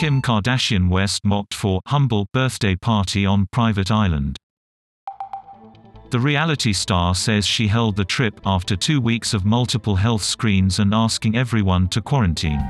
Kim Kardashian West mocked for humble birthday party on private island. The reality star says she held the trip after two weeks of multiple health screens and asking everyone to quarantine.